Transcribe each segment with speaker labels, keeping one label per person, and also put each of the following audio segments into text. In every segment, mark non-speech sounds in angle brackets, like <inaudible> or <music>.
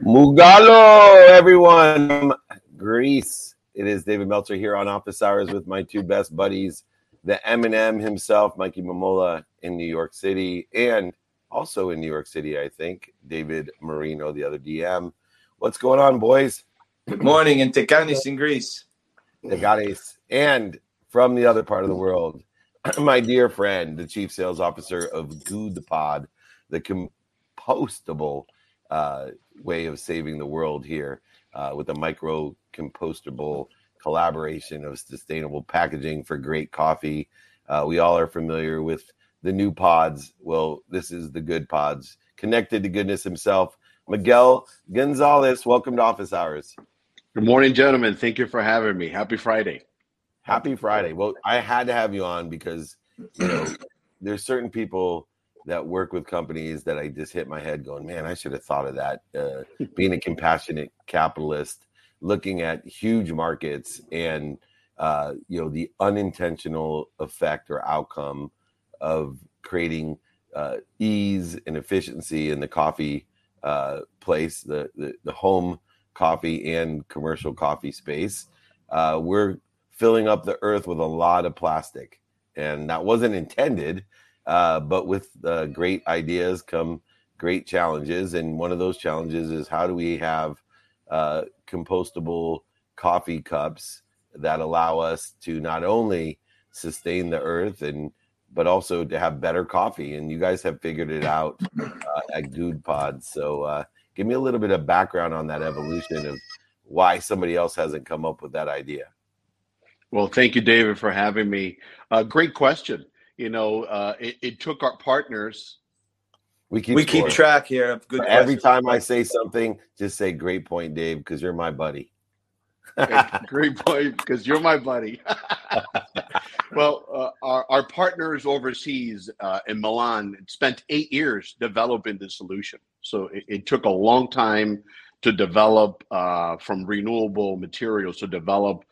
Speaker 1: Mugalo, everyone. Greece. It is David Meltzer here on Office Hours with my two best buddies, the Eminem himself, Mikey Mamula in New York City, and also in New York City, I think, David Marino, the other DM. What's going on, boys?
Speaker 2: Good morning in Tekanis in Greece.
Speaker 1: Tekanis. And from the other part of the world, <clears throat> my dear friend, the chief sales officer of Good Pod, the compostable uh, way of saving the world here uh, with a micro compostable collaboration of sustainable packaging for great coffee. Uh, we all are familiar with the new pods. Well, this is the good pods connected to goodness himself. Miguel Gonzalez, welcome to Office Hours.
Speaker 3: Good morning, gentlemen. Thank you for having me. Happy Friday.
Speaker 1: Happy Friday. Well, I had to have you on because you know there's certain people that work with companies that I just hit my head going, man, I should have thought of that. Uh, <laughs> being a compassionate capitalist, looking at huge markets and uh, you know the unintentional effect or outcome of creating uh, ease and efficiency in the coffee uh, place, the, the, the home coffee and commercial coffee space. Uh, we're filling up the earth with a lot of plastic, and that wasn't intended. Uh, but with uh, great ideas come great challenges, and one of those challenges is how do we have uh, compostable coffee cups that allow us to not only sustain the earth and but also to have better coffee. And you guys have figured it out uh, at Good Pod. So uh, give me a little bit of background on that evolution of why somebody else hasn't come up with that idea.
Speaker 3: Well, thank you, David, for having me. Uh, great question. You know, uh, it, it, took our partners.
Speaker 2: We keep we keep track here of
Speaker 1: good. Every time I say something, just say "Great point, Dave," because you're my buddy.
Speaker 3: great <laughs> point, because you're my buddy. <laughs> well, uh, our, our partners overseas uh, in Milan spent eight years developing the solution. So it, it took a long time to develop uh, from renewable materials to develop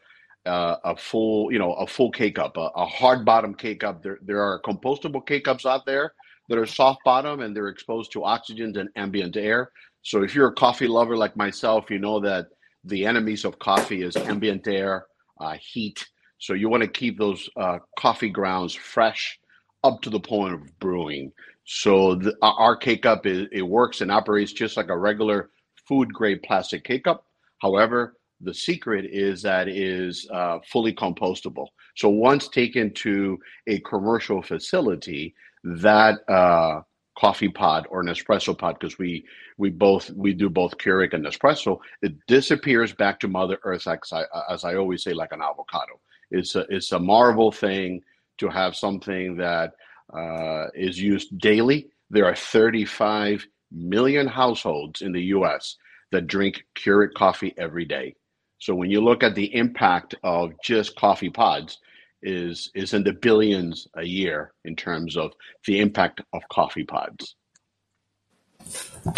Speaker 3: uh, a full, you know, a full K cup, a, a hard bottom K cup. There, there are compostable K cups out there that are soft bottom and they're exposed to oxygen and ambient air. So if you're a coffee lover like myself, you know that the enemies of coffee is ambient air, uh, heat. So you want to keep those uh, coffee grounds fresh up to the point of brewing. So the, our K cup it works and operates just like a regular food grade plastic K cup. However, the secret is that is uh, fully compostable. So once taken to a commercial facility, that uh, coffee pod or Nespresso pod, because we we both we do both Keurig and Nespresso, it disappears back to Mother Earth, as I, as I always say, like an avocado. It's a it's a marvel thing to have something that uh, is used daily. There are 35 million households in the U.S. that drink Keurig coffee every day. So when you look at the impact of just coffee pods, is is in the billions a year in terms of the impact of coffee pods.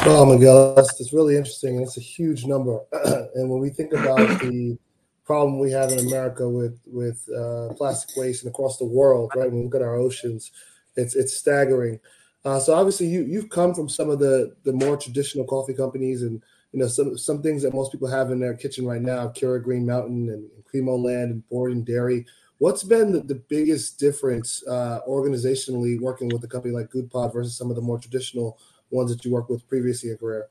Speaker 4: Well, Miguel, that's, that's really interesting. and It's a huge number, <clears throat> and when we think about the problem we have in America with with uh, plastic waste and across the world, right? When we look at our oceans, it's it's staggering. Uh, so obviously, you you've come from some of the the more traditional coffee companies and you know some some things that most people have in their kitchen right now, Keurig Green Mountain and, and Creamo Land and Borden Dairy. What's been the, the biggest difference uh, organizationally working with a company like GoodPod versus some of the more traditional ones that you worked with previously in career?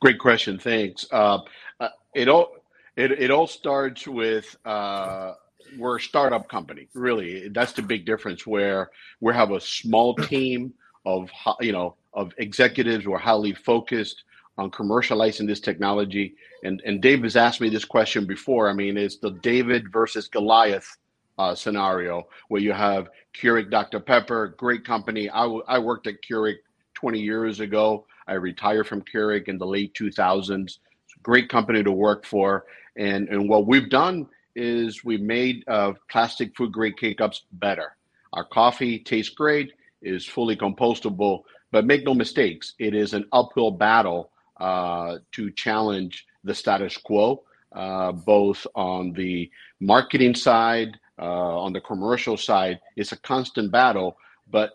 Speaker 3: Great question. Thanks. Uh, uh, it all it, it all starts with uh, we're a startup company. Really, that's the big difference. Where we have a small team of you know of executives who are highly focused on commercializing this technology. And and Dave has asked me this question before. I mean, it's the David versus Goliath uh, scenario where you have Keurig Dr. Pepper, great company. I, w- I worked at Keurig 20 years ago. I retired from Keurig in the late 2000s. great company to work for. And, and what we've done is we made uh, plastic food grade K cups better. Our coffee tastes great, is fully compostable, but make no mistakes, it is an uphill battle uh, to challenge the status quo, uh, both on the marketing side, uh, on the commercial side. It's a constant battle, but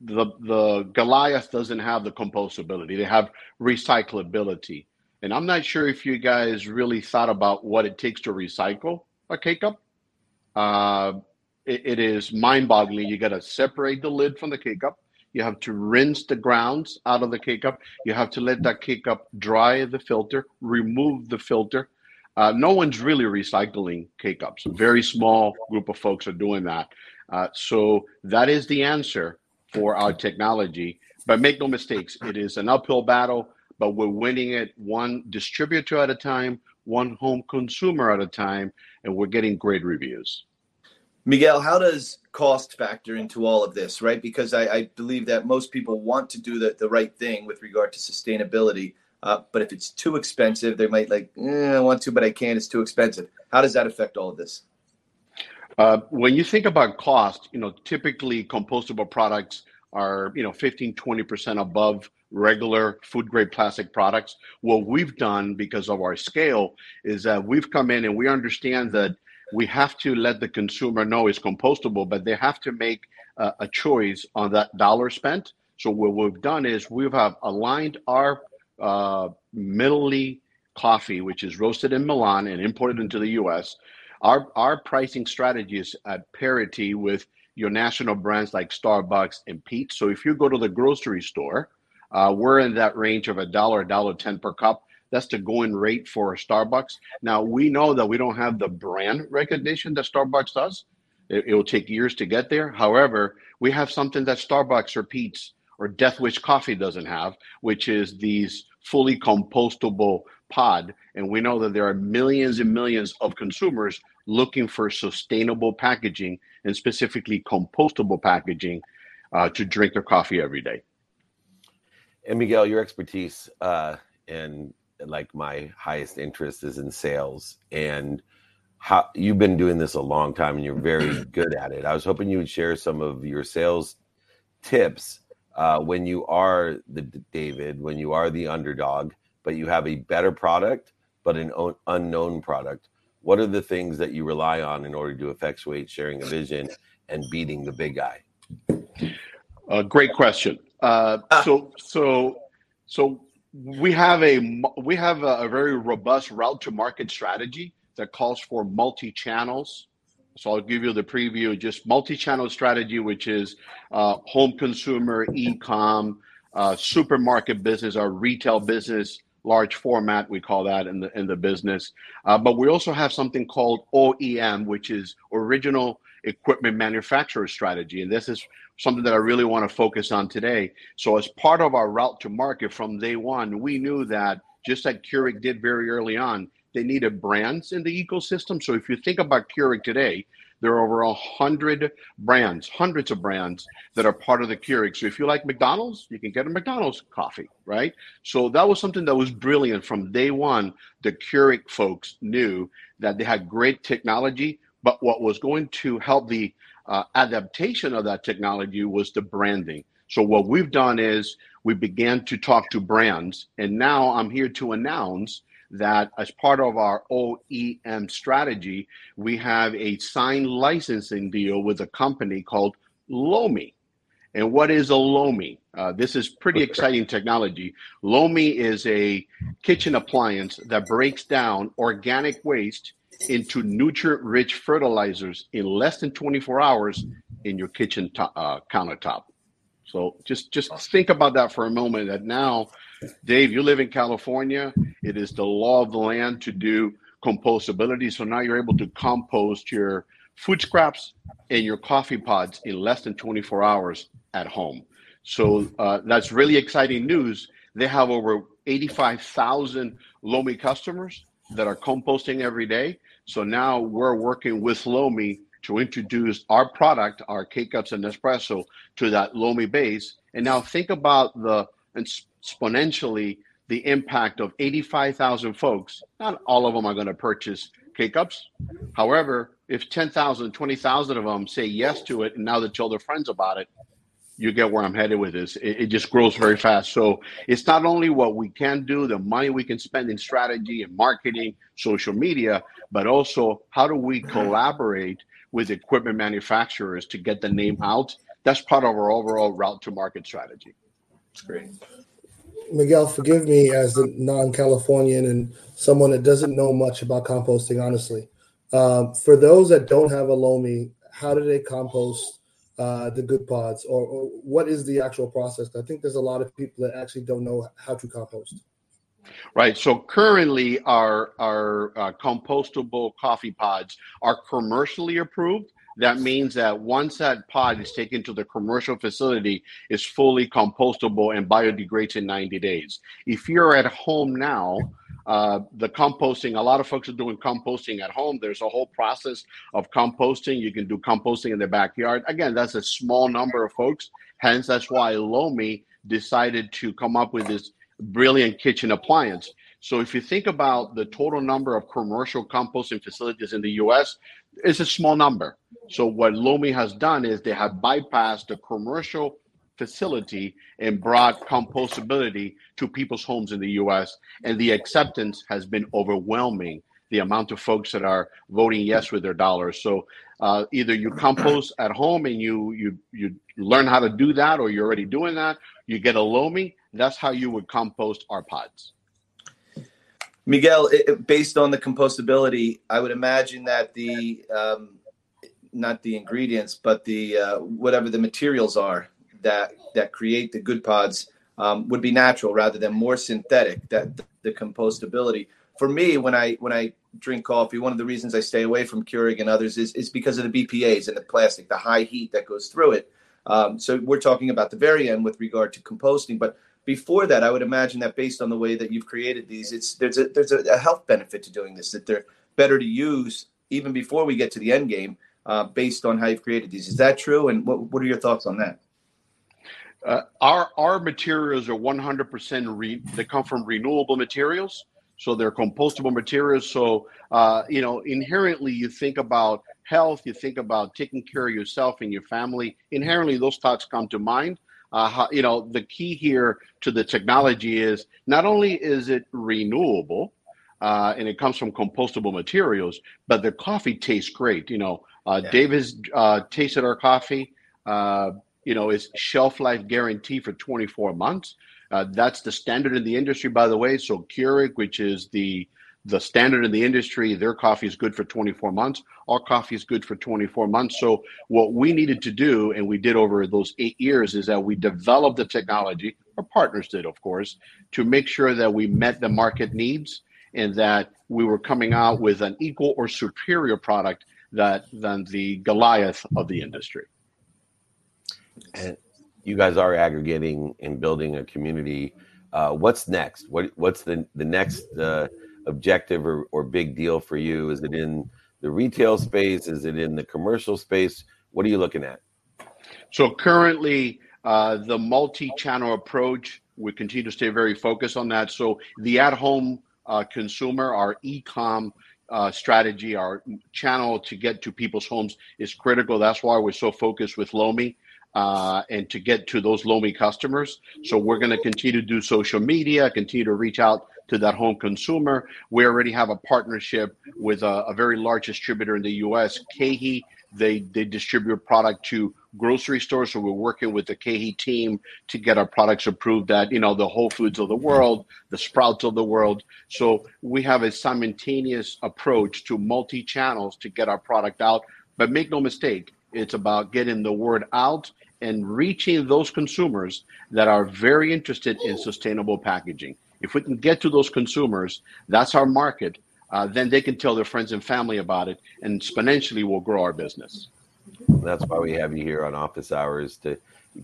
Speaker 3: the the Goliath doesn't have the compostability. They have recyclability. And I'm not sure if you guys really thought about what it takes to recycle a K cup. Uh, it, it is mind boggling. You got to separate the lid from the K cup. You have to rinse the grounds out of the K cup. You have to let that K cup dry the filter, remove the filter. Uh, no one's really recycling K cups. A very small group of folks are doing that. Uh, so that is the answer for our technology. But make no mistakes, it is an uphill battle, but we're winning it one distributor at a time, one home consumer at a time, and we're getting great reviews.
Speaker 2: Miguel, how does cost factor into all of this, right? Because I, I believe that most people want to do the, the right thing with regard to sustainability. Uh, but if it's too expensive, they might like, eh, I want to, but I can't. It's too expensive. How does that affect all of this?
Speaker 3: Uh, when you think about cost, you know, typically compostable products are, you know, 15, 20% above regular food grade plastic products. What we've done because of our scale is that we've come in and we understand that we have to let the consumer know it's compostable, but they have to make uh, a choice on that dollar spent. So what we've done is we have aligned our uh, coffee, which is roasted in Milan and imported into the U.S. Our our pricing strategy is at parity with your national brands like Starbucks and Peet's. So if you go to the grocery store, uh, we're in that range of a dollar, a dollar ten per cup. That's the going rate for Starbucks. Now we know that we don't have the brand recognition that Starbucks does. It, it will take years to get there. However, we have something that Starbucks or Peet's or Death Wish Coffee doesn't have, which is these fully compostable pod. And we know that there are millions and millions of consumers looking for sustainable packaging and specifically compostable packaging uh, to drink their coffee every day.
Speaker 1: And Miguel, your expertise uh, and like my highest interest is in sales and how you've been doing this a long time and you're very <clears throat> good at it. I was hoping you would share some of your sales tips uh, when you are the David, when you are the underdog, but you have a better product, but an unknown product. What are the things that you rely on in order to effectuate sharing a vision and beating the big guy?
Speaker 3: Uh, great question. Uh, ah. so, so, so we have a we have a, a very robust route to market strategy that calls for multi channels so I'll give you the preview, just multi-channel strategy, which is uh, home consumer, e-com, uh, supermarket business, our retail business, large format, we call that in the in the business. Uh, but we also have something called OEM, which is original equipment manufacturer strategy, and this is something that I really want to focus on today. So as part of our route to market from day one, we knew that just like Keurig did very early on, they needed brands in the ecosystem. So if you think about Keurig today, there are over a hundred brands, hundreds of brands that are part of the Keurig. So if you like McDonald's, you can get a McDonald's coffee, right? So that was something that was brilliant from day one. The Keurig folks knew that they had great technology, but what was going to help the uh, adaptation of that technology was the branding. So what we've done is we began to talk to brands, and now I'm here to announce that as part of our OEM strategy, we have a signed licensing deal with a company called Lomi. And what is a Lomi? Uh, this is pretty exciting technology. Lomi is a kitchen appliance that breaks down organic waste into nutrient rich fertilizers in less than 24 hours in your kitchen to- uh, countertop. So just just think about that for a moment. That now Dave, you live in California. It is the law of the land to do compostability. So now you're able to compost your food scraps and your coffee pods in less than 24 hours at home. So uh, that's really exciting news. They have over 85,000 Lomi customers that are composting every day. So now we're working with Lomi to introduce our product, our K cups and Nespresso, to that Lomi base. And now think about the exponentially the impact of 85,000 folks. Not all of them are going to purchase K cups. However, if 10,000, 20,000 of them say yes to it and now they tell their friends about it, you get where I'm headed with this. It, it, just grows very fast. So it's not only what we can do, the money we can spend in strategy and marketing, social media, but also how do we collaborate with equipment manufacturers to get the name out that's part of our overall route to market strategy.
Speaker 2: That's great.
Speaker 4: Miguel, forgive me as a non-Californian and someone that doesn't know much about composting. Honestly, um, for those that don't have a Lomi, how do they compost uh, the good pods, or, or, what is the actual process? I think there's a lot of people that actually don't know how to compost.
Speaker 3: Right. So currently, our our uh, compostable coffee pods are commercially approved. That means that once that pod is taken to the commercial facility, is fully compostable and biodegrades in 90 days. If you're at home now, uh, the composting, a lot of folks are doing composting at home. There's a whole process of composting. You can do composting in the backyard. Again, that's a small number of folks. Hence, that's why Lomi decided to come up with this brilliant kitchen appliance. So if you think about the total number of commercial composting facilities in the US, it's a small number. So what Lomi has done is they have bypassed the commercial facility and brought compostability to people's homes in the US and the acceptance has been overwhelming the amount of folks that are voting yes with their dollars. So uh, either you compost <clears throat> at home and you you you learn how to do that, or you're already doing that. You get a Lomi. That's how you would compost our pods.
Speaker 2: Miguel, it, based on the compostability, I would imagine that the um, not the ingredients, but the uh, whatever the materials are that that create the good pods um, would be natural rather than more synthetic. That the compostability. For me, when I when I drink coffee, one of the reasons I stay away from Keurig and others is is because of the BPA's and the plastic, the high heat that goes through it. Um, so we're talking about the very end with regard to composting, but before that, I would imagine that based on the way that you've created these, it's there's a there's a, health benefit to doing this. That they're better to use even before we get to the end game, uh, based on how you've created these. Is that true? And what what are your thoughts on that?
Speaker 3: Uh, our our materials are 100% re- they come from renewable materials, so they're compostable materials. So uh, you know inherently, you think about health, you think about taking care of yourself and your family. Inherently, those thoughts come to mind. Uh, how, you know, the key here to the technology is not only is it renewable, uh, and it comes from compostable materials, but the coffee tastes great. You know, uh, yeah. Dave has uh, tasted our coffee. You know, it's shelf life guarantee for 24 months. Uh, that's the standard in the industry, by the way. So Keurig, which is the the standard in the industry, their coffee is good for 24 months. Our coffee is good for 24 months. So what we needed to do, and we did over those eight years, is that we developed the technology. Our partners did, of course, to make sure that we met the market needs and that we were coming out with an equal or superior product that than the Goliath of the industry.
Speaker 1: And you guys are aggregating and building a community. Uh, what's next? What what's the the next uh, objective or, or big deal for you? Is it in the retail space? Is it in the commercial space? What are you looking at?
Speaker 3: So currently, uh, the multi-channel approach, we continue to stay very focused on that. So the at-home uh, consumer, our e-com uh, strategy, our channel to get to people's homes is critical. That's why we're so focused with Lomi uh, and to get to those Lomi customers. So we're going to continue to do social media, continue to reach out to that home consumer. We already have a partnership with a, a very large distributor in the U.S., KeHE. They they distribute product to grocery stores, so we're working with the KeHE team to get our products approved at you know the Whole Foods of the world, the Sprouts of the world. So we have a simultaneous approach to multi channels to get our product out. But make no mistake, it's about getting the word out and reaching those consumers that are very interested in sustainable packaging. If we can get to those consumers, that's our market. Uh, then they can tell their friends and family about it, and exponentially will grow our business.
Speaker 1: That's why we have you here on office hours to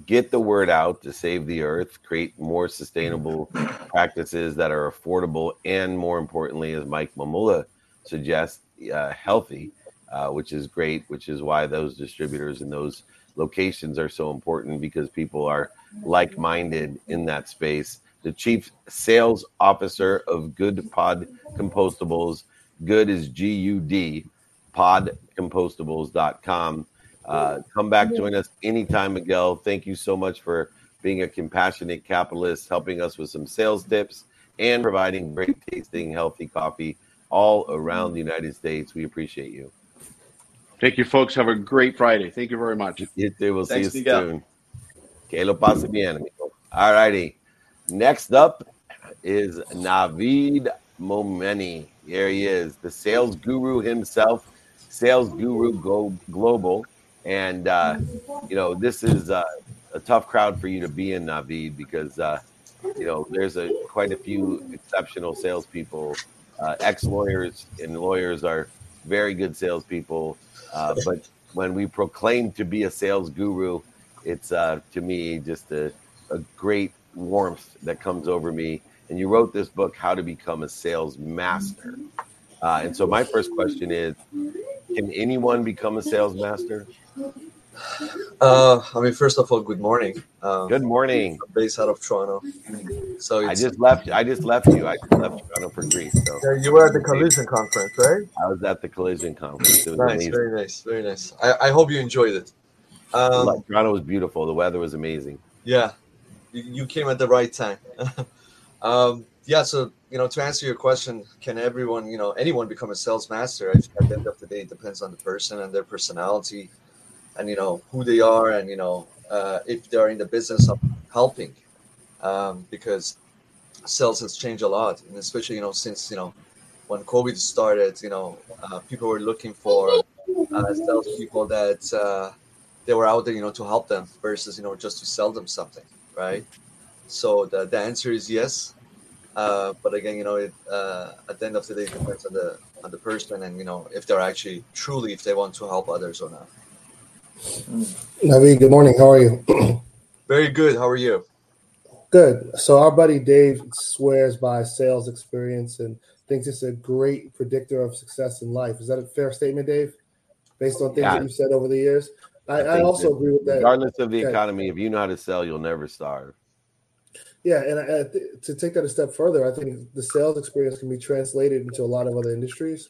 Speaker 1: get the word out to save the earth, create more sustainable practices that are affordable, and more importantly, as Mike Mamula suggests, uh, healthy, uh, which is great. Which is why those distributors and those locations are so important because people are like-minded in that space the chief sales officer of Good Pod Compostables. Good is G U D, podcompostables.com. Uh, come back, join us anytime, Miguel. Thank you so much for being a compassionate capitalist, helping us with some sales tips, and providing great tasting, healthy coffee all around the United States. We appreciate you.
Speaker 3: Thank you, folks. Have a great Friday. Thank you very much.
Speaker 1: You too. We'll
Speaker 2: Thanks,
Speaker 1: see you
Speaker 2: Miguel.
Speaker 1: soon. Que lo pase bien, amigo. All righty. Next up is Navid Momeni. Here he is, the sales guru himself, sales guru go global. And, uh, you know, this is uh, a tough crowd for you to be in, Navid, because, uh, you know, there's a quite a few exceptional salespeople. Uh, Ex lawyers and lawyers are very good salespeople. Uh, but when we proclaim to be a sales guru, it's uh, to me just a, a great warmth that comes over me. And you wrote this book, How to Become a Sales Master. Uh, and so my first question is, can anyone become a sales master?
Speaker 5: Uh, I mean, first of all, good morning. Um,
Speaker 1: Good morning.
Speaker 5: I'm based out of Toronto, so
Speaker 1: I just left. I just left you. I just left Toronto for Greece. So
Speaker 5: Yeah, you were at the collision conference, right?
Speaker 1: I was at the collision conference. It was
Speaker 5: Nice,
Speaker 1: amazing.
Speaker 5: very nice, very nice. I, I hope you enjoyed it. Um,
Speaker 1: Toronto was beautiful. The weather was amazing.
Speaker 5: yeah, you, you came at the right time. <laughs> um, yeah, so you know, to answer your question, can everyone, you know, anyone become a sales master? I think at the end of the day, it depends on the person and their personality, and you know who they are, and you know uh, if they're in the business of helping, um, because sales has changed a lot, and especially you know since you know when COVID started, you know uh, people were looking for uh, salespeople that uh, they were out there, you know, to help them versus you know just to sell them something, right? So the, the answer is yes, uh, but again, you know, it, uh, at the end of the day, it depends on the on the person and you know if they're actually truly if they want to help others or not.
Speaker 4: Navi, good morning. How are you? <clears throat>
Speaker 5: Very good. How are you?
Speaker 4: Good. So our buddy Dave swears by sales experience and thinks it's a great predictor of success in life. Is that a fair statement, Dave? Based on things
Speaker 1: Yeah.
Speaker 4: that you've said over the years, I, I,
Speaker 1: think
Speaker 4: also agree with that.
Speaker 1: Regardless of the
Speaker 4: Okay.
Speaker 1: economy, if you know how to sell, you'll never starve.
Speaker 4: Yeah, and I, I th- to take that a step further, I think the sales experience can be translated into a lot of other industries.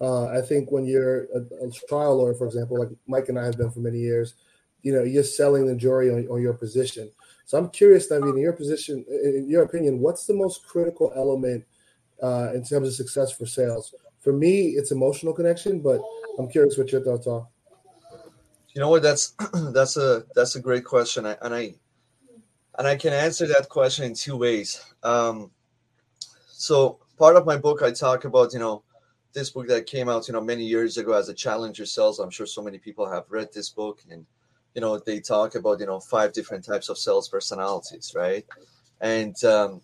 Speaker 4: Uh, I think when you're a, a trial lawyer, for example, like Mike and I have been for many years, you know, you're selling the jury on, on your position. So I'm curious, I mean, in your position, in your opinion, what's the most critical element uh, in terms of success for sales? For me, it's emotional connection, but I'm curious what your thoughts are.
Speaker 5: You know what? That's <clears throat> that's a that's a great question, I, and I and I can answer that question in two ways. Um, so part of my book, I talk about you know this book that came out you know many years ago as a Challenger Sale. I'm sure so many people have read this book, and you know they talk about you know five different types of sales personalities, right? And um,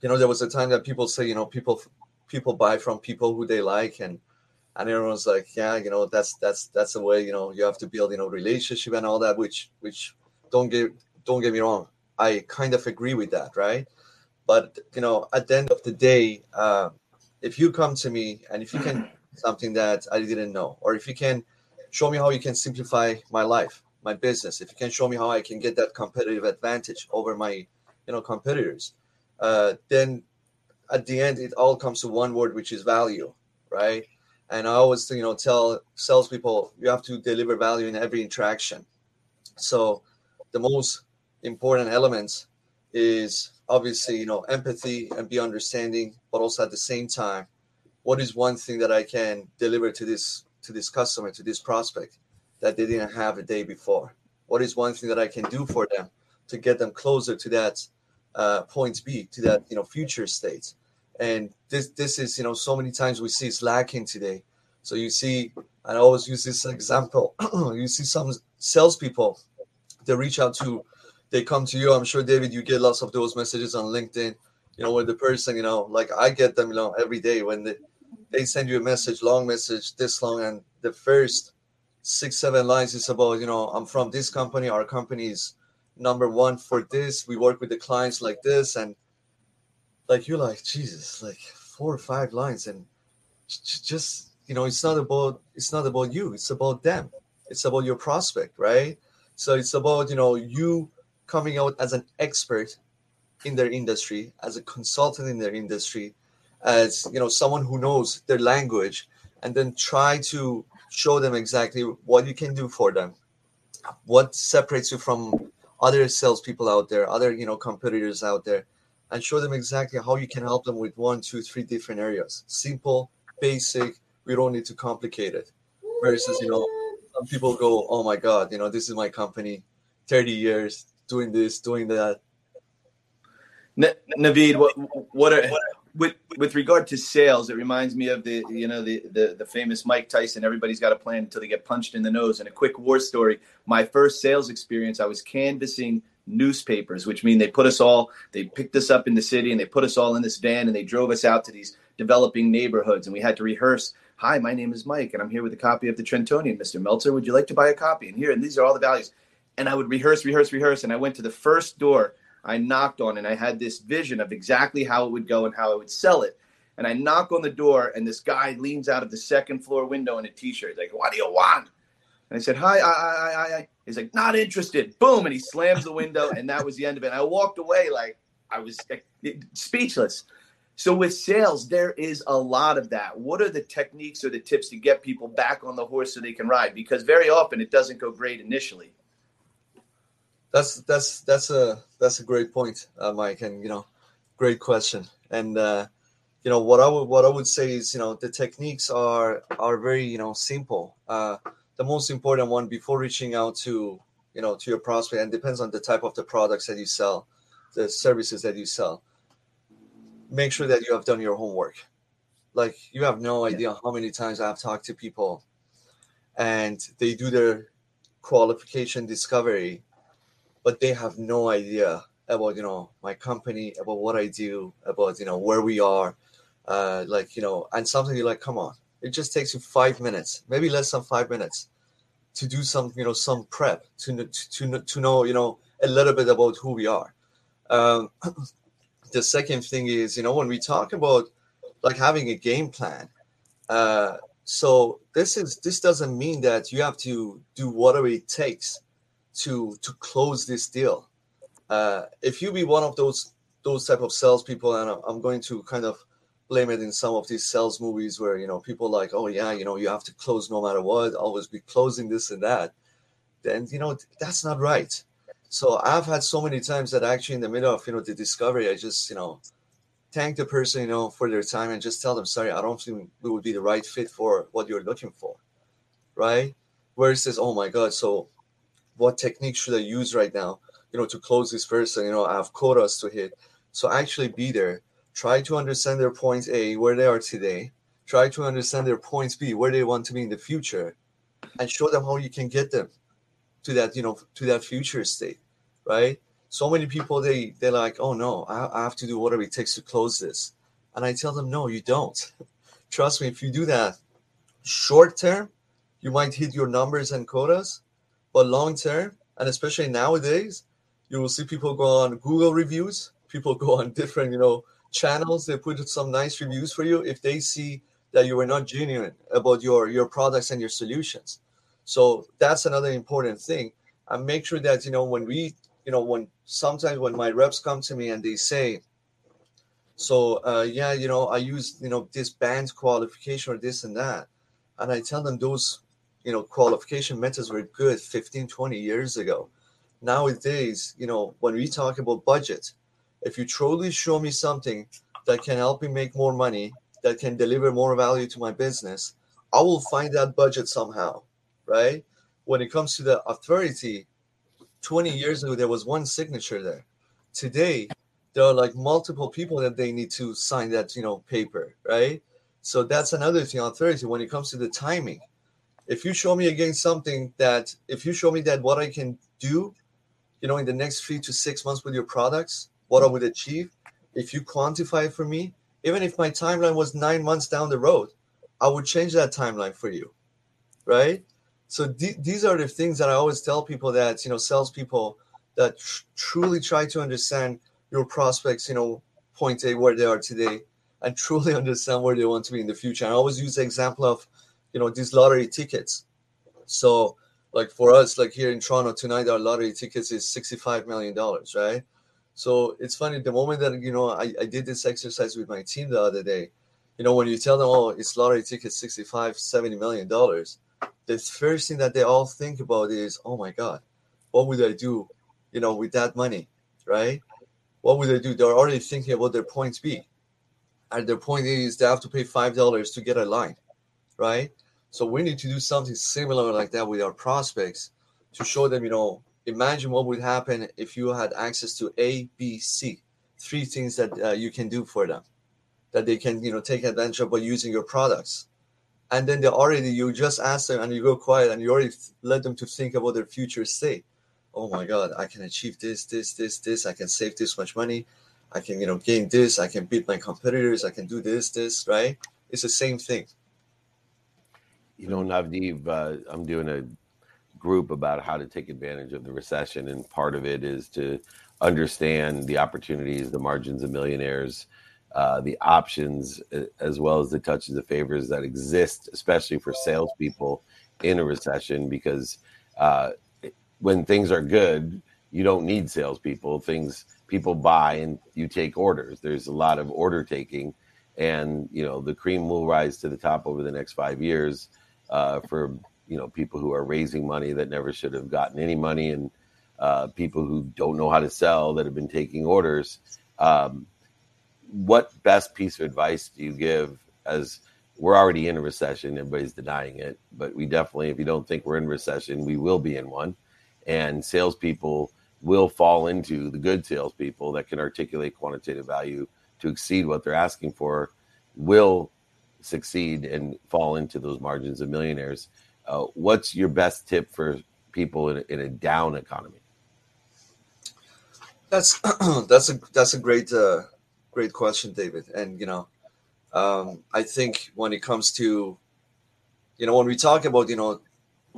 Speaker 5: you know there was a time that people say you know people people buy from people who they like and and everyone's like yeah you know that's that's that's the way you know you have to build you know relationship and all that which which don't get don't get me wrong i kind of agree with that right but you know at the end of the day uh, if you come to me and if you can <clears throat> something that i didn't know or if you can show me how you can simplify my life my business if you can show me how i can get that competitive advantage over my you know competitors uh, then at the end it all comes to one word which is value right? And i always you know tell salespeople you have to deliver value in every interaction. So the most important element is obviously you know empathy and be understanding but also at the same time what is one thing that i can deliver to this to this customer to this prospect that they didn't have the day before? What is one thing that i can do for them to get them closer to that uh, point b to that you know future state? And this this is you know so many times we see it's lacking today. So you see i always use this example <clears throat> you see some salespeople they reach out to they come to you. I'm sure david you get lots of those messages on linkedin you know where the person you know like i get them you know every day when they, they send you a message long message this long and the first six seven lines is about you know i'm from this company our company is number one for this we work with the clients like this and like you're like jesus like four or five lines and just you know it's not about it's not about you it's about them. It's about your prospect right? So it's about you know you coming out as an expert in their industry as a consultant in their industry as you know someone who knows their language and then try to show them exactly what you can do for them. What separates you from other salespeople out there other you know competitors out there and show them exactly how you can help them with one two three different areas. Simple basic we don't need to complicate it. Versus you know some people go oh my god you know this is my company 30 years doing this doing that.
Speaker 2: Navid what what are with with regard to sales it reminds me of the you know the the, the famous mike tyson everybody's got a plan until they get punched in the nose. And a quick war story my first sales experience i was canvassing newspapers which mean they put us all they picked us up in the city and they put us all in this van and they drove us out to these developing neighborhoods and we had to rehearse hi my name is mike and i'm here with a copy of the trentonian. Mr meltzer would you like to buy a copy? And here and these are all the values and i would rehearse rehearse rehearse and i went to the first door i knocked on and i had this vision of exactly how it would go and how i would sell it and i knock on the door and this guy leans out of the second floor window in a t-shirt He's like what do you want and i said hi i i i, I. he's like not interested boom and he slams the window and that was the end of it and i walked away like i was speechless so with sales, there is a lot of that. What are the techniques or the tips to get people back on the horse so they can ride? Because very often it doesn't go great initially.
Speaker 5: That's that's that's a that's a great point, uh, Mike, and you know, great question. And uh, you know what I would what I would say is you know the techniques are are very you know simple. Uh, the most important one before reaching out to you know to your prospect and depends on the type of the products that you sell, the services that you sell make sure that you have done your homework. Like you have no idea how many times I've talked to people and they do their qualification discovery, but they have no idea about you know my company, about what I do, about you know where we are, uh, like you know, and something you're like, come on, it just takes you five minutes, maybe less than five minutes, to do some you know some prep to to to know you know a little bit about who we are. Um, <clears throat> the second thing is, you know, when we talk about like having a game plan, uh, so this is this doesn't mean that you have to do whatever it takes to to close this deal. Uh, if you be one of those those type of salespeople, and I'm going to kind of blame it in some of these sales movies where you know people like, oh yeah, you know, you have to close no matter what, always be closing this and that. Then you know that's not right so I've had so many times that actually in the middle of you know the discovery, I just you know thank the person you know for their time and just tell them sorry, I don't think we would be the right fit for what you're looking for, right? Where it says, oh my god, so what technique should I use right now, you know, to close this person? You know, I have quotas to hit, so actually be there. Try to understand their points A, where they are today. Try to understand their points B, where they want to be in the future, and show them how you can get them to that you know to that future state right so many people they they're like oh no I, I have to do whatever it takes to close this and i tell them no you don't <laughs> trust me if you do that short term you might hit your numbers and quotas but long term and especially nowadays you will see people go on google reviews people go on different you know channels they put some nice reviews for you if they see that you are not genuine about your your products and your solutions so that's another important thing. And make sure that, you know, when we, you know, when sometimes when my reps come to me and they say, so uh, yeah, you know, I use, you know, this BANT qualification or this and that. And I tell them those, you know, qualification methods were good 15, 20 years ago. Nowadays, you know, when we talk about budget, if you truly show me something that can help me make more money, that can deliver more value to my business, I will find that budget somehow right? When it comes to the authority, 20 years ago, there was one signature there. Today, there are like multiple people that they need to sign that, you know, paper, right? So that's another thing, authority, when it comes to the timing. If you show me again something that, if you show me that what I can do, you know, in the next three to six months with your products, what I would achieve, if you quantify for me, even if my timeline was nine months down the road, I would change that timeline for you, right? So th- these are the things that I always tell people that you know salespeople that tr- truly try to understand your prospects, you know, point A where they are today, and truly <laughs> understand where they want to be in the future. I always use the example of, you know, these lottery tickets. So like for us, like here in Toronto tonight, our lottery tickets is sixty-five million dollars, right? So it's funny. The moment that you know I, I did this exercise with my team the other day, you know, when you tell them, oh, it's lottery tickets 65, 70 million dollars, the first thing that they all think about is, oh my God, what would I do, you know, with that money, right? What would they do? They're already thinking about their points B. And their point is they have to pay five dollars to get a line, right? So we need to do something similar like that with our prospects to show them, you know, imagine what would happen if you had access to A, B, C, three things that uh, you can do for them, that they can, you know, take advantage of by using your products. And then they already, you just ask them and you go quiet and you already let them to think about their future state. Oh my God, I can achieve this, this, this, this. I can save this much money. I can, you know, gain this. I can beat my competitors. I can do this, this, right? It's the same thing.
Speaker 1: You know, Navdeep, uh, I'm doing a group about how to take advantage of the recession, and part of it is to understand the opportunities, the margins of millionaires, uh, the options, as well as the touches of favors that exist, especially for salespeople in a recession. Because uh, when things are good, you don't need salespeople. Things people buy and you take orders. There's a lot of order taking, and you know the cream will rise to the top over the next five years uh, for you know people who are raising money that never should have gotten any money and uh, people who don't know how to sell that have been taking orders. Um, what best piece of advice do you give as we're already in a recession everybody's denying it but we definitely if you don't think we're in recession we will be in one. And salespeople will fall into the good salespeople that can articulate quantitative value to exceed what they're asking for will succeed and fall into those margins of millionaires uh, what's your best tip for people in a, in a down economy?
Speaker 5: That's <clears throat> that's a that's a great uh, great question, David. And you know, um, I think when it comes to, you know, when we talk about you know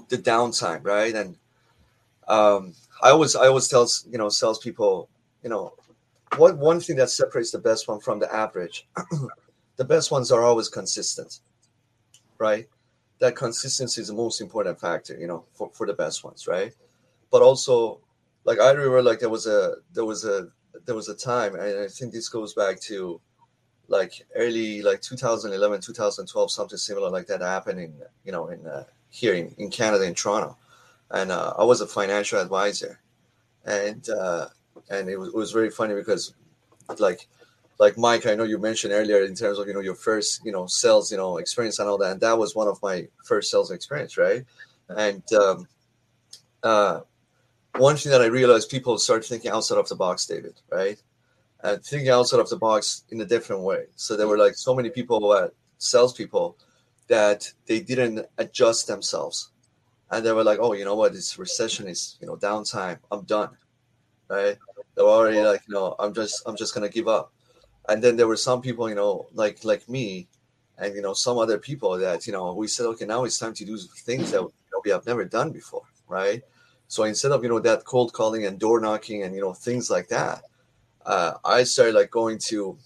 Speaker 5: the downtime, right? And um, I always I always tell you know salespeople, you know, what one thing that separates the best one from the average, <clears throat> the best ones are always consistent, right? that consistency is the most important factor, you know, for, for the best ones, right? But also, like I remember, like there was a there was a there was a time, and I think this goes back to like early like 2011 2012 something similar like that happened in you know in uh, here in, in canada in toronto and uh, i was a financial advisor and uh, and it was, it was very funny because like like Mike, I know you mentioned earlier in terms of you know your first you know sales you know experience and all that, and that was one of my first sales experience, right? And um, uh, one thing that I realized people start thinking outside of the box, David, right? And thinking outside of the box in a different way. So there were like so many people, uh, salespeople, that they didn't adjust themselves, and they were like, "Oh, you know what? This recession is you know downtime. I'm done." Right? They were already like, "You know, I'm just I'm just gonna give up." And then there were some people you know like like me and you know some other people that you know we said okay now it's time to do things that you know, we have never done before right? So instead of you know that cold calling and door knocking and you know things like that uh, i started like going to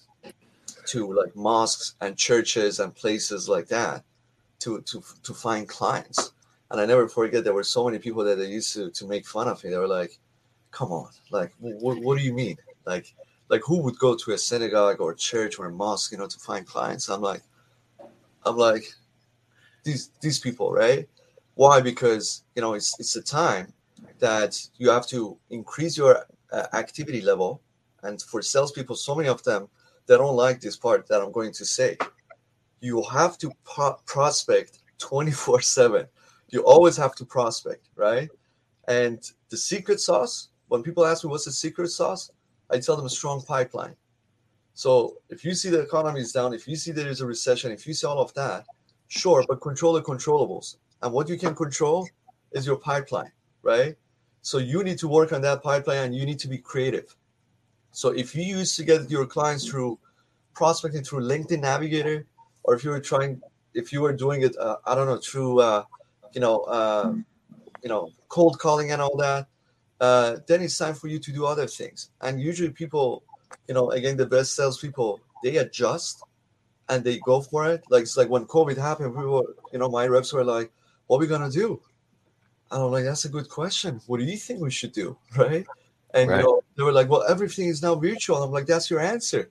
Speaker 5: to like mosques and churches and places like that to to to find clients. And i never forget there were so many people that they used to to make fun of me. They were like come on like what, what do you mean? Like like who would go to a synagogue or church or a mosque, you know, to find clients? I'm like, I'm like, these these people, right? Why? Because you know, it's it's a time that you have to increase your uh, activity level, and for salespeople, so many of them they don't like this part that I'm going to say. You have to pro- prospect 24 seven. You always have to prospect, right? And the secret sauce. When people ask me what's the secret sauce, I tell them a strong pipeline. So if you see the economy is down, if you see there is a recession, if you see all of that, sure, but control the controllables. And what you can control is your pipeline, right? So you need to work on that pipeline and you need to be creative. So if you used to get your clients through prospecting through LinkedIn Navigator, or if you were trying, if you were doing it, uh, I don't know, through, uh, you know, uh, you know, cold calling and all that, uh, then it's time for you to do other things. And usually, people, you know, again, the best salespeople, they adjust and they go for it. Like it's like when COVID happened, we were, you know, my reps were like, "What are we gonna do?" And I'm like, "That's a good question. What do you think we should do?" <laughs> Right? And right. you know, they were like, "Well, everything is now virtual." And I'm like, "That's your answer."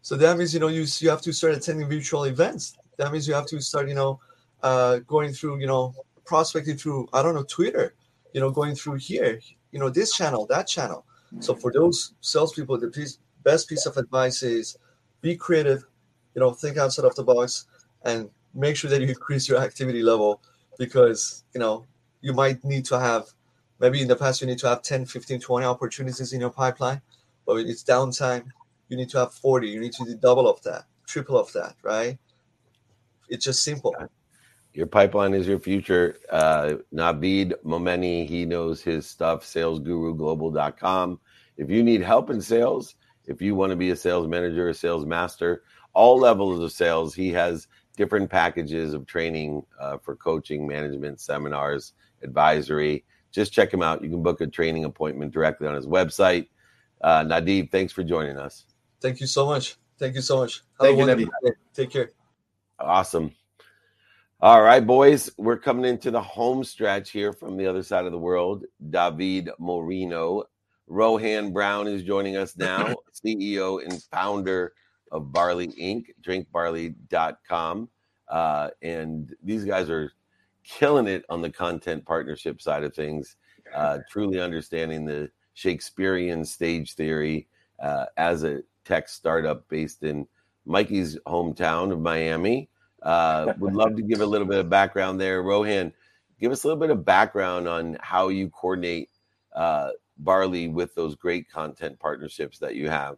Speaker 5: So that means you know you you have to start attending virtual events. That means you have to start, you know, uh, going through, you know, prospecting through I don't know Twitter, you know, going through here, you know, this channel, that channel. So for those salespeople, the piece, best piece of advice is be creative, you know, think outside of the box and make sure that you increase your activity level because you know you might need to have maybe in the past you need to have 10 15 20 opportunities in your pipeline but it's downtime you need to have 40 you need to do double of that triple of that right? It's just simple
Speaker 1: your pipeline is your future uh navid momeni he knows his stuff salesguruglobal.com if you need help in sales if you want to be a sales manager a sales master all levels of sales he has different packages of training uh, for coaching, management, seminars, advisory. Just check him out. You can book a training appointment directly on his website. Uh, Nadeeb, thanks for joining us.
Speaker 5: Thank you so much. Thank you so much.
Speaker 2: Have Thank you, Nadeeb.
Speaker 5: Take care.
Speaker 1: Awesome. All right, boys, we're coming into the home stretch here from the other side of the world. David Marino. Rohan Brown is joining us <laughs> now, CEO and founder of Barley Inc., drinkbarley.com. Uh, and these guys are killing it on the content partnership side of things, uh, truly understanding the Shakespearean stage theory uh, as a tech startup based in Mikey's hometown of Miami. Uh, would love to give a little bit of background there. Rohan, give us a little bit of background on how you coordinate uh, Barley with those great content partnerships that you have.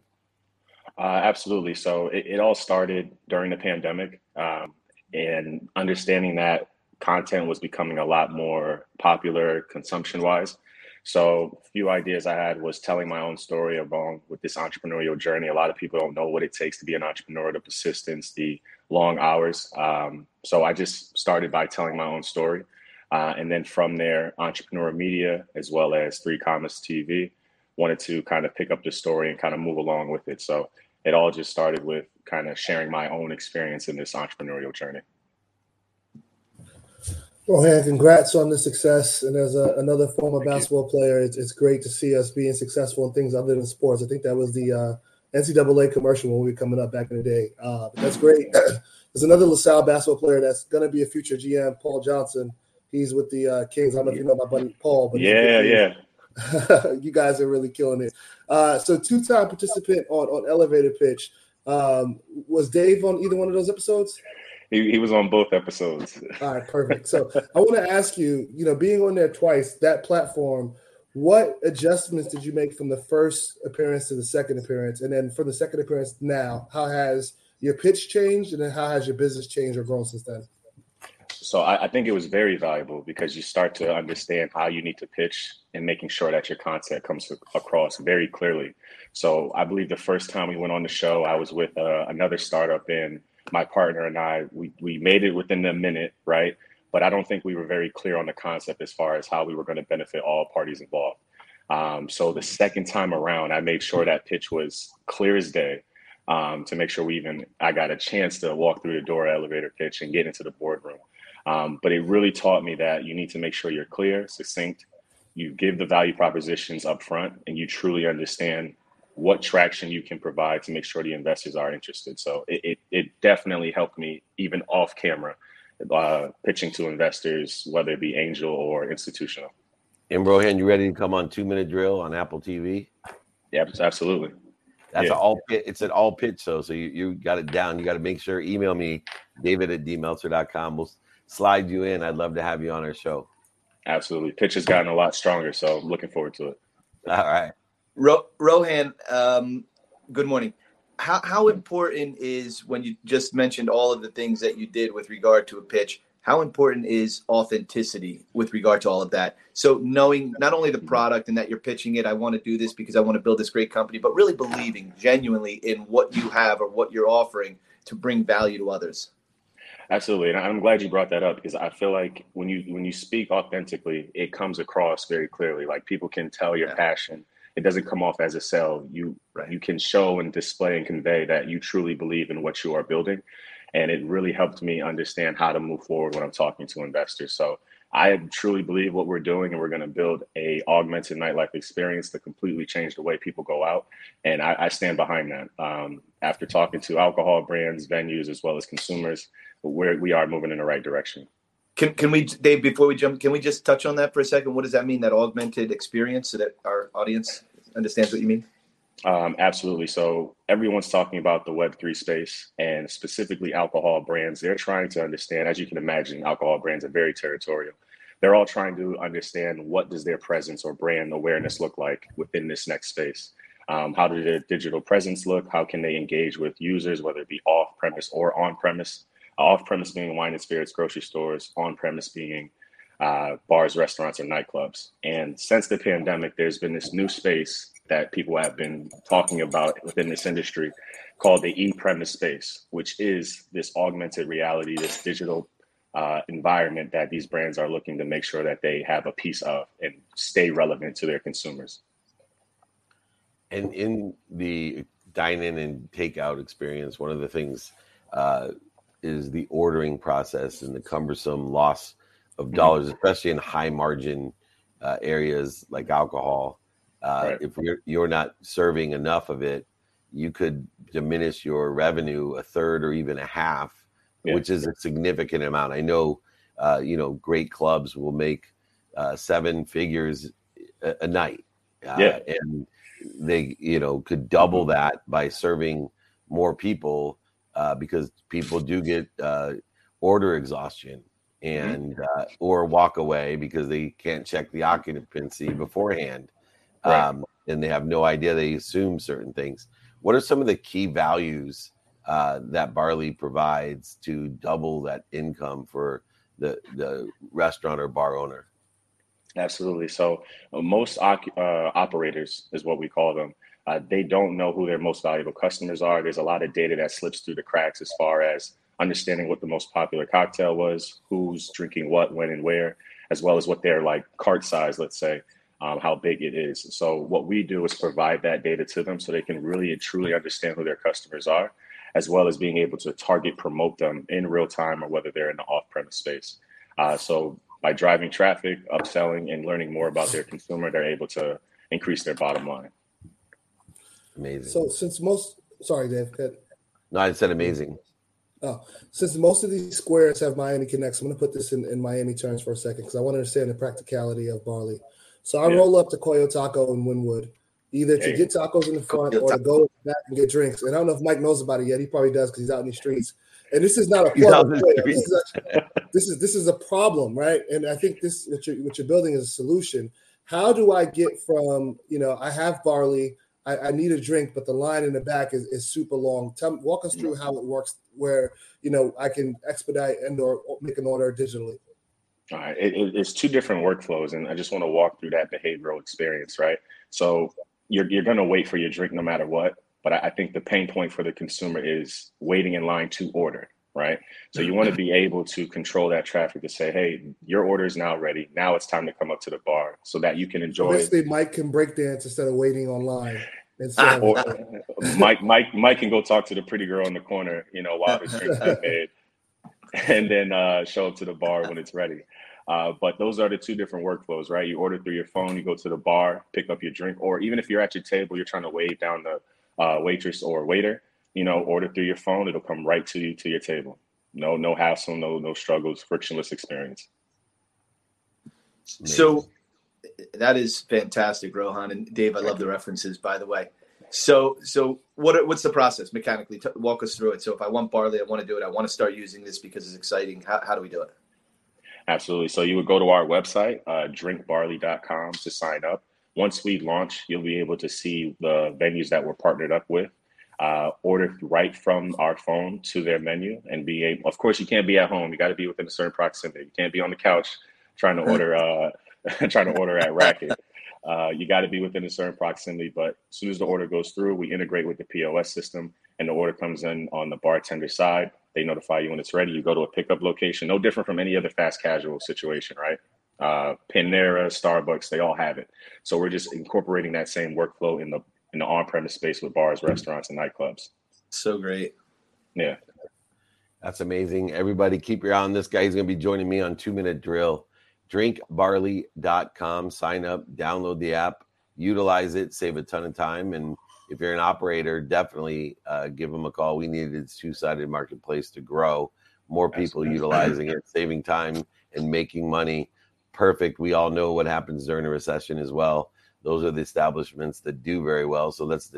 Speaker 6: Uh, absolutely. So it, it, all started during the pandemic, um, and understanding that content was becoming a lot more popular consumption wise. So a few ideas I had was telling my own story along with this entrepreneurial journey. A lot of people don't know what it takes to be an entrepreneur, the persistence, the long hours. Um, so I just started by telling my own story. Uh, and then from there, entrepreneur media, as well as three commas TV, wanted to kind of pick up the story and kind of move along with it. So it all just started with kind of sharing my own experience in this entrepreneurial journey.
Speaker 4: Well, hey, congrats on the success. And as a, another former Thank basketball you. player, it's, it's great to see us being successful in things other than sports. I think that was the uh, NCAA commercial when we were coming up back in the day. Uh, that's great. <clears throat> There's another LaSalle basketball player that's going to be a future GM, Paul Johnson. He's with the uh, Kings. I don't know if you know my buddy Paul,
Speaker 6: but yeah, yeah. <laughs>
Speaker 4: you guys are really killing it. Uh, so two-time participant on on Elevator Pitch. Um, was Dave on either one of those episodes?
Speaker 6: He, he was on both episodes.
Speaker 4: All right, perfect. So I want to ask you, you know, being on there twice, that platform, what adjustments did you make from the first appearance to the second appearance, and then from the second appearance now? How has your pitch changed, and then how has your business changed or grown since then?
Speaker 6: So I, I, think it was very valuable because you start to understand how you need to pitch and making sure that your content comes across very clearly. So I believe the first time we went on the show, I was with uh, another startup and my partner and I, we, we made it within a minute, right? But I don't think we were very clear on the concept as far as how we were going to benefit all parties involved. Um, so the second time around, I made sure that pitch was clear as day um, to make sure we even I got a chance to walk through the door elevator pitch and get into the boardroom. Um, but it really taught me that you need to make sure you're clear, succinct, you give the value propositions up front, and you truly understand what traction you can provide to make sure the investors are interested. So it, it, it definitely helped me even off camera, uh, pitching to investors, whether it be angel or institutional.
Speaker 1: And Rohan, you ready to come on Two Minute Drill on Apple TV?
Speaker 6: Yeah, absolutely.
Speaker 1: That's yeah. an all pit. It's an all pitch show. So you, you got it down. You got to make sure, email me, david at dmeltzer.com. We'll slide you in. I'd love to have you on our show.
Speaker 6: Absolutely. Pitch has gotten a lot stronger, so I'm looking forward to it.
Speaker 1: All right.
Speaker 2: Ro- Rohan, um, good morning. How, how important is when you just mentioned all of the things that you did with regard to a pitch? How important is authenticity with regard to all of that? So knowing not only the product and that you're pitching it, I want to do this because I want to build this great company, but really believing genuinely in what you have or what you're offering to bring value to others.
Speaker 6: Absolutely, and I'm glad you brought that up because I feel like when you when you speak authentically, it comes across very clearly. Like people can tell your yeah. passion. It doesn't come off as a sell. You right. you can show and display and convey that you truly believe in what you are building, and it really helped me understand how to move forward when I'm talking to investors. So I truly believe what we're doing, and we're going to build a augmented nightlife experience to completely change the way people go out. And I, I stand behind that. Um, after talking to alcohol brands, venues, as well as consumers, we're, we are moving in the right direction.
Speaker 2: Can, can we, Dave, before we jump, can we just touch on that for a second? What does that mean, that augmented experience, so that our audience understands what you mean?
Speaker 6: Um, absolutely. So everyone's talking about the Web3 space and specifically alcohol brands. They're trying to understand, as you can imagine, alcohol brands are very territorial. They're all trying to understand what does their presence or brand awareness look like within this next space. Um, how does their digital presence look? How can they engage with users, whether it be off premise or on premise? Uh, off premise being wine and spirits, grocery stores, on premise being uh, bars, restaurants, or nightclubs. And since the pandemic, there's been this new space that people have been talking about within this industry called the e-premise space, which is this augmented reality, this digital uh, environment that these brands are looking to make sure that they have a piece of and stay relevant to their consumers.
Speaker 1: And in the dine-in and takeout experience, one of the things uh, is the ordering process and the cumbersome loss of mm-hmm. dollars, mm-hmm. especially in high margin uh, areas like alcohol. Uh, right. If you're, you're not serving enough of it, you could diminish your revenue a third or even a half, yeah. which is a significant amount. I know, uh, you know, great clubs will make uh, seven figures a, a night. Uh, yeah. And they, you know, could double mm-hmm. that by serving more people uh, because people do get order exhaustion. And uh, or walk away because they can't check the occupancy beforehand right. um, and they have no idea they assume certain things. What are some of the key values uh, that barley provides to double that income for the the restaurant or bar owner?
Speaker 6: Absolutely. So uh, most uh, operators is what we call them. Uh, they don't know who their most valuable customers are. There's a lot of data that slips through the cracks as far as understanding what the most popular cocktail was, who's drinking what, when, and where, as well as what their like cart size, let's say, um, how big it is. So what we do is provide that data to them so they can really and truly understand who their customers are, as well as being able to target promote them in real time or whether they're in the off-premise space. Uh, so by driving traffic, upselling, and learning more about their consumer, they're able to increase their bottom line.
Speaker 1: Amazing.
Speaker 4: So since most, sorry, Dave. Good.
Speaker 1: No, I said amazing.
Speaker 4: Oh, since most of these squares have Miami connects, I'm going to put this in, in Miami terms for a second because I want to understand the practicality of barley. So I yeah. roll up to Coyo Taco in Wynwood, either to get tacos in the front or to go back and get drinks. And I don't know if Mike knows about it yet. He probably does because he's out in the streets. And this is not a problem. This is, a, this is this is a problem, right? And I think this what you're, what you're building is a solution. How do I get from you know I have barley I, I, need a drink, but the line in the back is, is super long. Tell walk us through how it works, where you know I can expedite and or make an order digitally.
Speaker 6: All right, it, it's two different workflows, and I just want to walk through that behavioral experience, right? So you're you're going to wait for your drink no matter what, but I, I think the pain point for the consumer is waiting in line to order, right? So you want to be able to control that traffic to say, hey, your order is now ready. Now it's time to come up to the bar so that you can enjoy.
Speaker 4: Basically, Mike can break dance instead of waiting online.
Speaker 6: Ah, or Mike, Mike, Mike can go talk to the pretty girl in the corner, you know, while the drinks get <laughs> made, and then uh, show up to the bar when it's ready. Uh, but those are the two different workflows, right? You order through your phone, you go to the bar, pick up your drink, or even if you're at your table, you're trying to wave down the uh, waitress or waiter, you know, order through your phone, it'll come right to you to your table. No, no hassle, no, no struggles, frictionless experience.
Speaker 2: So that is fantastic, Rohan and Dave. I love the references, by the way. So, so what? What's the process mechanically? T- walk us through it. So, if I want barley, I want to do it. I want to start using this because it's exciting. How, how do we do it?
Speaker 6: Absolutely. So, you would go to our website, uh, drinkbarley.com, to sign up. Once we launch, you'll be able to see the venues that we're partnered up with. Uh, order right from our phone to their menu and be able. Of course, you can't be at home. You got to be within a certain proximity. You can't be on the couch trying to order. Uh, <laughs> trying to order at Racket. Uh, you got to be within a certain proximity, but as soon as the order goes through, we integrate with the POS system and the order comes in on the bartender side. They notify you when it's ready. You go to a pickup location, no different from any other fast casual situation, right? Uh, Panera, Starbucks, they all have it. So we're just incorporating that same workflow in the in the on-premise space with bars, restaurants, and nightclubs.
Speaker 2: So great.
Speaker 6: Yeah.
Speaker 1: That's amazing. Everybody keep your eye on this guy. He's going to be joining me on Two Minute Drill drinkbarley.com. Sign up, download the app, utilize it, save a ton of time. And if you're an operator, definitely uh, give them a call. We needed a two sided marketplace to grow. More people utilizing it, saving time and making money. Perfect. We all know what happens during a recession as well. those are the establishments that do very well. So let's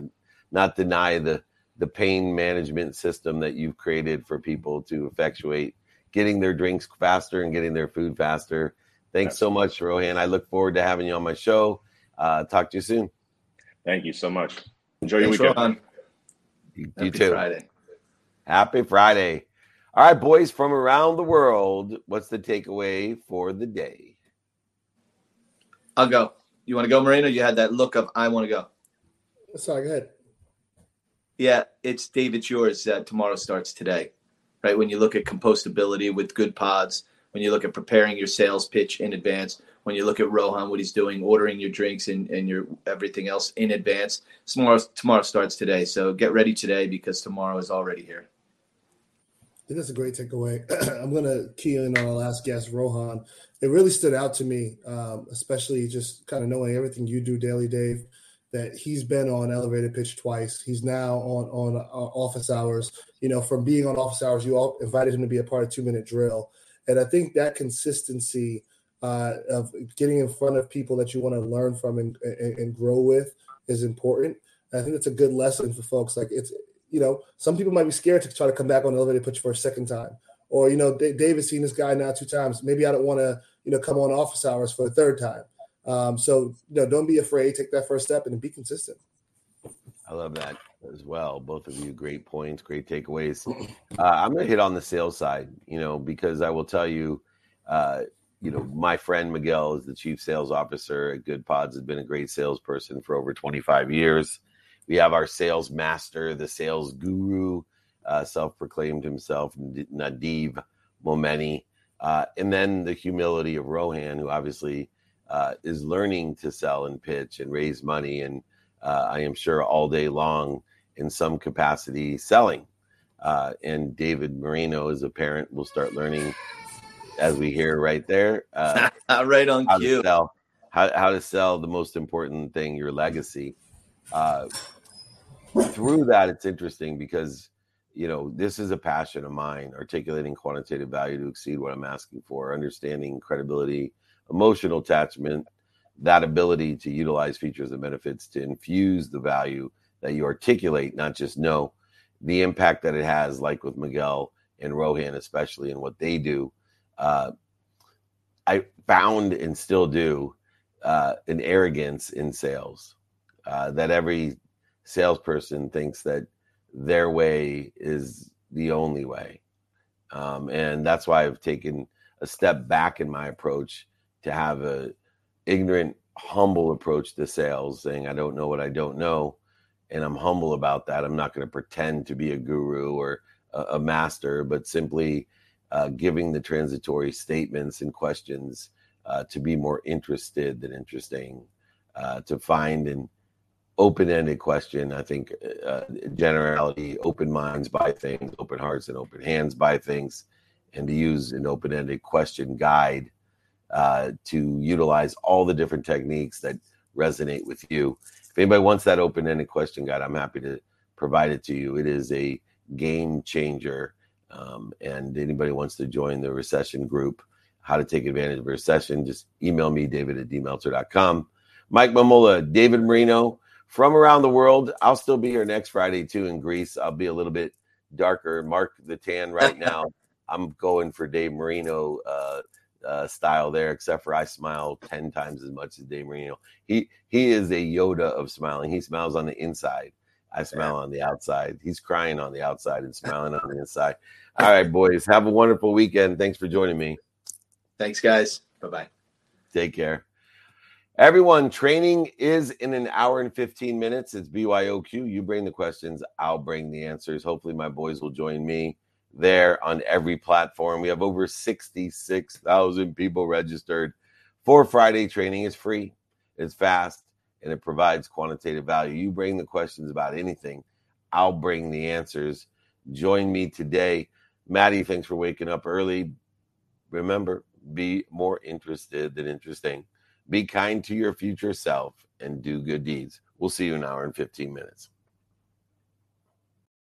Speaker 1: not deny the the pain management system that you've created for people to effectuate getting their drinks faster and getting their food faster. Thanks so much, Rohan. I look forward to having you on my show. Uh, talk to you soon.
Speaker 6: Thank you so much. Enjoy Thanks, your weekend. Rohan.
Speaker 1: You, you too. Friday. Happy Friday. All right, boys from around the world, what's the takeaway for the day?
Speaker 2: I'll go. You want to go, Marino? You had that look of I want to go.
Speaker 4: Sorry, go ahead.
Speaker 2: Yeah, it's David. yours. Uh, tomorrow starts today, right? When you look at compostability with good pods, when you look at preparing your sales pitch in advance, when you look at Rohan, what he's doing, ordering your drinks and, and your everything else in advance. Tomorrow, tomorrow starts today, so get ready today because tomorrow is already here.
Speaker 4: That's a great takeaway. <clears throat> I'm going to key in on our last guest, Rohan it really stood out to me, um, especially just kind of knowing everything you do daily, Dave. That he's been on elevator pitch twice. He's now on on uh, office hours. You know, from being on office hours, you all invited him to be a part of two minute drill, and I think that consistency uh, of getting in front of people that you want to learn from and, and, and grow with is important. And I think it's a good lesson for folks. Like it's, you know, some people might be scared to try to come back on the elevator pitch for a second time, or you know, David's seen this guy now two times. Maybe I don't want to you know, come on office hours for a third time. Um, so, you know, don't be afraid. Take that first step and be consistent.
Speaker 1: I love that as well. Both of you, great points, great takeaways. <clears throat> Uh, I'm going to hit on the sales side, you know, because I will tell you, uh, you know, my friend Miguel is the chief sales officer at Good Pods, has been a great salesperson for over 25 years. We have our sales master, the sales guru, uh, self proclaimed himself, Nadiv Momeni. Uh, and then the humility of Rohan, who obviously uh, is learning to sell and pitch and raise money, and uh, I am sure all day long in some capacity selling. Uh, and David Marino, as a parent, will start learning as we hear right there.
Speaker 2: Uh, <laughs> right on
Speaker 1: how
Speaker 2: cue.
Speaker 1: To sell, how, how to sell the most important thing, your legacy. Uh, through that, it's interesting because you know, this is a passion of mine, articulating quantitative value to exceed what I'm asking for, understanding credibility, emotional attachment, that ability to utilize features and benefits to infuse the value that you articulate, not just know the impact that it has, like with Miguel and Rohan, especially in what they do. Uh, I found and still do uh, an arrogance in sales uh, that every salesperson thinks that their way is the only way. Um, and that's why I've taken a step back in my approach to have a ignorant, humble approach to sales, saying I don't know what I don't know, and I'm humble about that. I'm not going to pretend to be a guru or a, a master, but simply uh, giving the transitory statements and questions uh, to be more interested than interesting, uh, to find an open-ended question. I think uh, generality, open minds buy things, open hearts and open hands buy things, and to use an open-ended question guide uh, to utilize all the different techniques that resonate with you. If anybody wants that open-ended question guide, I'm happy to provide it to you. It is a game changer. Um, and anybody wants to join the recession group, how to take advantage of a recession, just email me, david at dmeltzer.com. Mike Mamula, David Marino, from around the world. I'll still be here next Friday too in Greece. I'll be a little bit darker. Mark the tan right <laughs> now. I'm going for Dave Marino uh, uh, style there, except for I smile ten times as much as Dave Marino. He he is a Yoda of smiling. He smiles on the inside. I smile on the outside. He's crying on the outside and smiling on the inside. All right, boys. Have a wonderful weekend. Thanks for joining me.
Speaker 2: Thanks, guys. Bye bye.
Speaker 1: Take care. Everyone, training is in an hour and 15 minutes. It's BYOQ. You bring the questions, I'll bring the answers. Hopefully, my boys will join me there on every platform. We have over 66,000 people registered for Friday training. It's free, it's fast, and it provides quantitative value. You bring the questions about anything, I'll bring the answers. Join me today. Maddie, thanks for waking up early. Remember, be more interested than interesting. Be kind to your future self and do good deeds. We'll see you in an hour and 15 minutes.